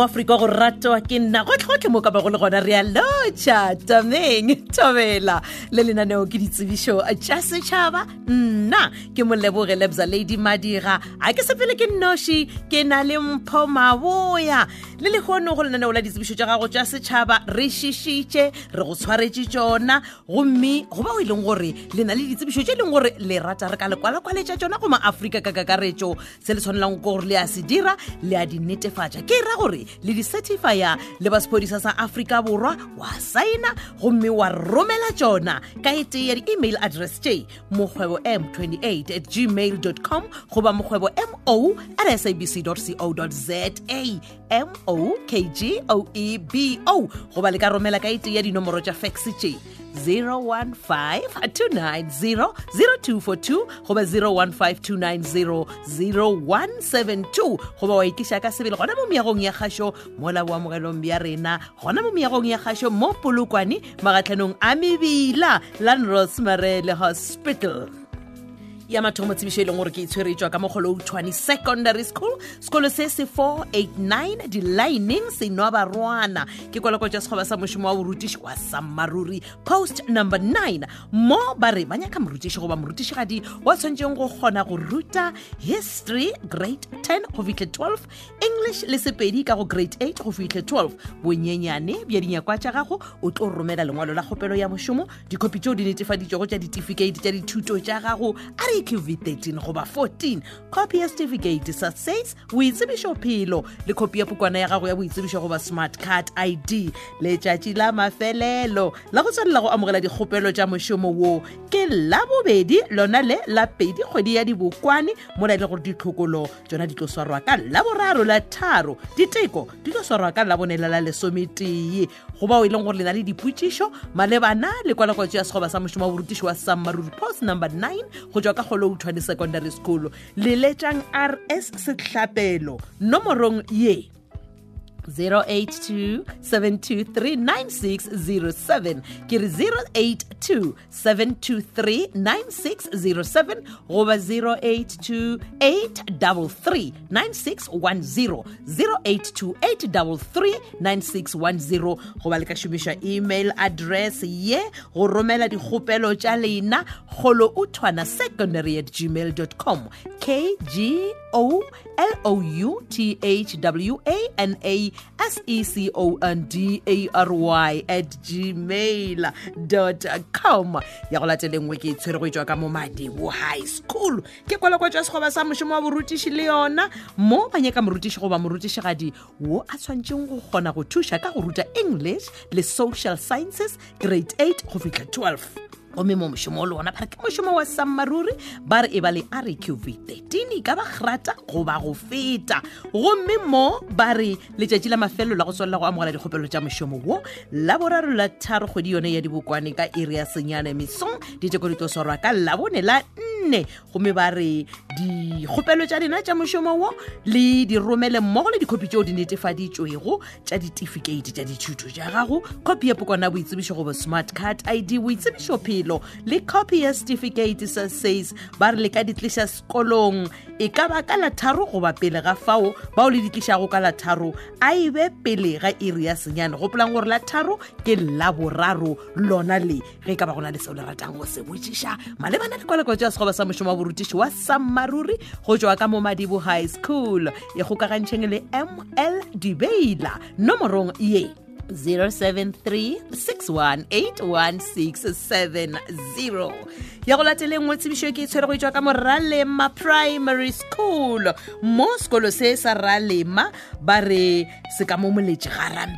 moaforika go ratwa ke nna gotlhotlhe mo kapa go le gona re a lotšha tameng thobela le lenaneo ke ditsebišo tša setšhaba. Nna ke moleboge lebza lady madira. A ke sepele ke nnoši ke na le mpho maboya. Le lekgono go lenaneo la ditsebišo tša gago tša setšhaba re šišitše re go tshwaretše tšona. Gomme goba o e leng gore le na le ditsebišo tše e leng gore le rata re ka lekwalakwaletša tšona go maaforika ka kakaretšo. Se le tshwanelang ko gore le a se dira le a di netefatša. Ke ra gore le di-certifya le ba sa afrika borwa wa saena gomme wa romela tšona ka e tee ya di-email address tše mokgwebo m28 at gmail com goba mokgwebo mo at sabc co za mokgoebo goba le ka romela ka e tee ya dinomoro tša fax tše 015-290-0242 goba 015-290-0172 goba wa itliša ka sebele gona mo meagong ya kgašo mola boamogelong bja rena. Gona mo meagong ya kgašo mo polokwane magatlhanong a mebila Landros Mare le hospital ya mathomo tsebišo e leng gore ke itshweretswa ka mogolo tshwane secondary school. Sekolo se se 489 di-lining senoa barwana ke kwalako tša sekgoba sa mošomo wa borutiši wa sammaruri post number 9 mo ba re ba nyaka morutiši goba morutišigadi wa tshwanetseng go kgona go ruta history grade 10 go fitlhe 12 english le sepedi ka go grade 8 go fitlhe 12 bonyenyane bja dinyakwa tša gago o tlo romela lengwalo la kgopelo ya mošomo. Dikopi tšeo di netefaditšego tša ditefikeite tša dithuto tša gago. A re qv 13 goba 14 copy ya certificate sa sas boitsebišophelo le copy ya pukwana ya gago ya boitsebišo goba smart card id letšatši la mafelelo la go tswelela go amogela dikgopelo tša mošomo wo. Ke la bobedi lona le la pedi kgwedi ya dibokwane mola e le gore ditlhokolo. Tsona di tlo swarwa ka laboraro la tharo. Diteko di tlo swarwa ka labonela la lesometee. Goba o e leng gore le na le dipotšišo malebana le kwalakwatso ya sekgoba sa mošomo wa borutiši wa sammaruri post number 9 go tswa ka kgoloutshwane secondary school. Leletsang rs setlhapelo nomorong ye 0827239607 ke re 0827239607 goba 0828339610 0828339610 goba le ka šomiša email address ye go romela dikgopelo tša lena kgolo o secondary at gmail com. Kgo l-o-u-t-h-w-a-n-a s-e-c-o-n-d-a-r-y at gmail com. Ya go latele nngwe ke itshwere go etswa ka mo madebo high school. Ke kwalakwatšwa sekgoba sa mošomo wa borutiši le yona. Mo ba nyaka morutiši goba morutišigadi wo a tshwanetseng go kgona go thuša ka go ruta english le social sciences grade 8 go fitlha 12 gomme mo mošomo le ona ba re ke mošomo wa sammaruri ba re e ba le rqv 13 e ka ba grata goba go feta. Gomme mo ba re letšatši la mafelelo la go tswalela go amogela dikgopelo tša mošomo wo la boraro la tharo kgwedi yone ya dibokwane ka ya senyane mesong diteko di tlo swarwa ka labone la nne. Gomme ba re dikgopelo tša dina tša mošomo wo le di romele mmogo le dikhopi tšeo di netefaditšwego tša ditefikeiti tša dithuto tša gago. Copy ya pokwana boitsebišo gobo smart card id boitsebišophelo le copy ya certificate sa says ba re le ka ditliša sekolong. E ka ba ka la tharo goba pele ga fao bao le ditlišago ka la tharo. A e be pele ga iri ya senyane. Gopolang gore la tharo ke laboraro lona le ge ka ba go na le seo le ratang go se botšiša malebana le kwaleko tša sekgoba sa mošomo wa borutiši wa sammaruri go tšwa ka mo madibo high school. E kgokagantšheng le ml dibeila nomorong ye 0736181670 ya go lateleng mo tsebišo ke itshwere go etswa ka moralema primary school mo sekolo se sa ralema ba re se ka mo moletše ga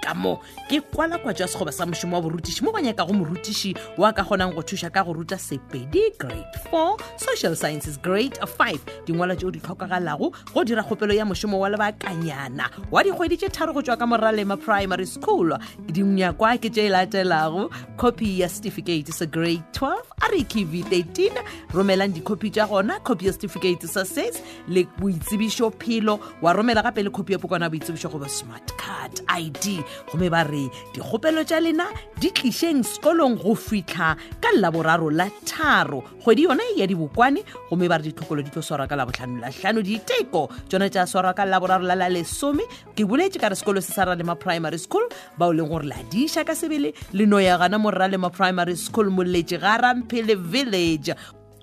ka mo ke kwalakwa jwa sekgoba sa mošomo wa borutiši. Mo ba nyakago morutiši wa ka kgonang go thuša ka go ruta sepedi grade 4 social sciences grade 5 dingwala tšeo di tlhokagalago go dira kgopelo ya mošomo wa lebakanyana. Wa dikgwedi tše tharo go tšwa ka moralema primary school. Dingnyakwa ke tše latelago copy ya certificate sa grade 12 a re kv 13 romelang dikopi tša gona copy ya certificate sa six. Le boitsebišo phelo wa romela gape le copy ya pokwana boitsebišo goba smart card id gomme ba re dikgopelo tša lena di tlišeng sekolong go fitlha ka laboraro la tharo. Kgwedi yona ya dibokwane gomme ba re ditlhokolo di tlo swarwa ka labotlhano la hlano diteko. Tšona tša swarwa ka laboraro la la lesome. Ke boletše ka re sekolo se sa ralema primary school bao leng gore la ka sebele le no ya gana moralema primary school moletše ga village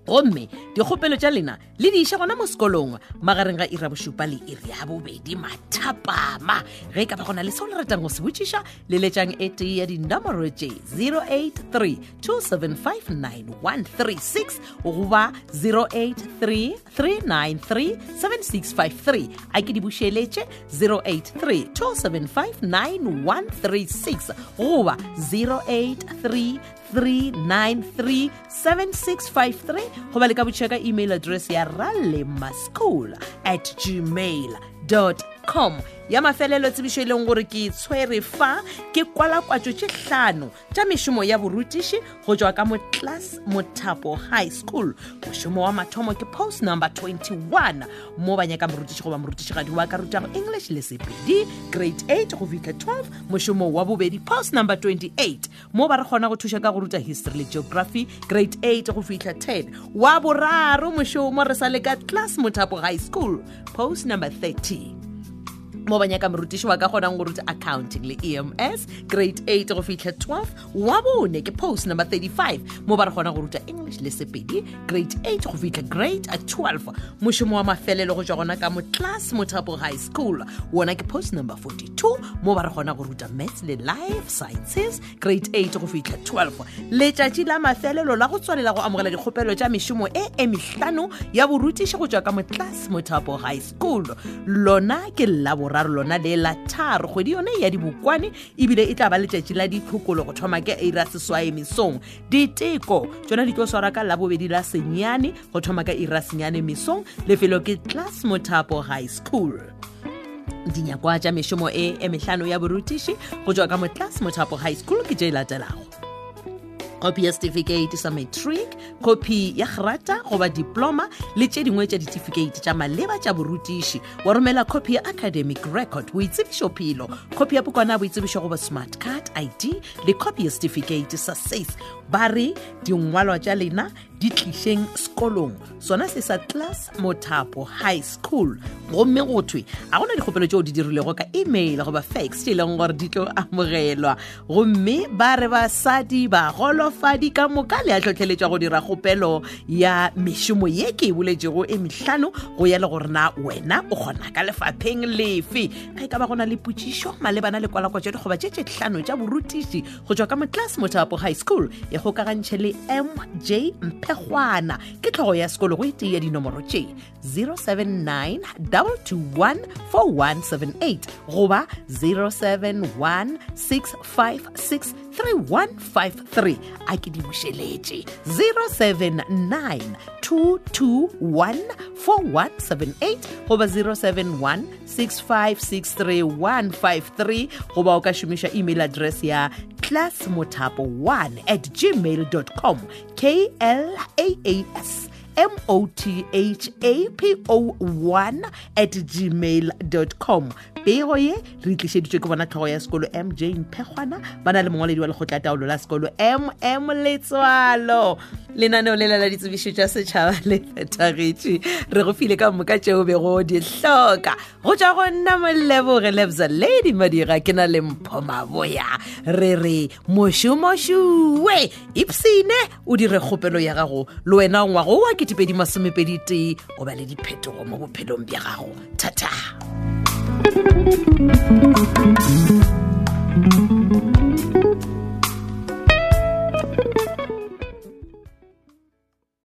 gomme dikgopelo tša lena le di iša gona mo sekolong. Magareng ga ira bošupa le iri ya bobedi mathapama. Ge e ka ba gona le seo le ratang go se botšiša le letšang e tee ya dinomoro tše 083 2759136 goba 083 393 7653 a ke di bušeletše 083 2759136 goba 083 3937653 goba le ka botšhia email address ya ralemaschool at gmail com ya mafelelo tsebišo e leng gore ke tshwere fa ke kwalakwatso tše hlano tša mešomo ya borutiši go tšwa ka mo class mothapo high school. Mošomo wa mathomo ke post number 21 mo ba nyaka morutiši goba morutišigadi wa ka rutago english le sepedi grade 8 go fitlha 12 mošomo wa bobedi post number 28 mo ba re kgona go thuša ka go ruta history le geography grade 8 go fitlha 10 wa boraro mošomo re sa le ka class mothapo high school post number 30 mo ba nyaka morutiši wa ka kgonang go ruta accounting le ems grade 8 go fitlha 12 wa bone ke post number 35 mo ba re gona go ruta english le sepedi grade 8 go fitlha grade 12 mošomo wa mafelelo go tswa gona ka motlas mothapo high school. Wona ke post number 42 mo ba re kgona go ruta maths le life sciences grade 8 go fitlha 12 letšatši la mafelelo la go tswalela go amogela dikgopelo tša mešomo e e mehlano ya borutiši go tswa ka mo class mothapo high school. Lona ke labor boraro lona le la tharo. Kgwedi yone ya dibokwane ebile e tla ba letšatši la ditlhokolo go thoma ke eira seswae mesong. Diteko tsona di tlo swara ka labobedi la senyane go thoma ka ira senyane mesong lefelo ke class mothapo high school. Dinyakwa tša mešomo e emehlano ya borutiši go tšwa ka mo class mothapo high school ke tše latelago copy ya certificate sa matric copy ya grata goba diploma le tše dingwe tša certificate tša maleba tša borutiši. Wa romela copy ya academic record boitsebišo phelo copy ya bokwana boitsebišo goba smart card id le copy ya certificate sa safe ba re dingwalwa tša lena di tlišeng sekolong. Sona se sa klaas mothapo high school. Gomme go thwe a gona dikgopelo tšeo di dirilego ka email goba fax tše e leng gore di tlo amogelwa. Gomme ba re basadi ba golofadi ka moka le a tlhotlheletšwa go dira kgopelo ya mešomo ye ke e boletšego e mehlano go ya le gore na wena o kgona ka lefapheng lefe. Ga e ka ba gona le potšišo malebana le kwalakwa tša dikgoba tše tše tlhano tša borutiši go tšwa ka mo klaas mothapo high school e kgokagantšhe le mj mphegwana ke tlhogo ya sekolo go itee ya dinomoro tše 079 221 4178 goba 071 656 3153 a ke di bušeletše. 079 221 4178 goba 071 6563153 goba o ka šomiša email address ya class mothapo 1 at gmail com k-l-a-a-s m-o-t-h-a-p-o-1 at gmail com pego ye re tlišeditšwe ke bona tlhogo ya sekolo m j mphegwana ba na le mongwaledi wa lekgotla taolo la sekolo mm letswalo. Lenaneo le lela ditsebišo tša setšhaba le phetagetše re go file ka moka tšeo bego di hloka. Go tšwa go nna moleboge lebza lady madira ke na le mpho maboya. Re re mošomošuwe ipsene o dire kgopelo ya gago. Le wena ngwago wa ketepedi masomepedi tee o ba le diphetogo mo bophelong bja gago. Thata thank you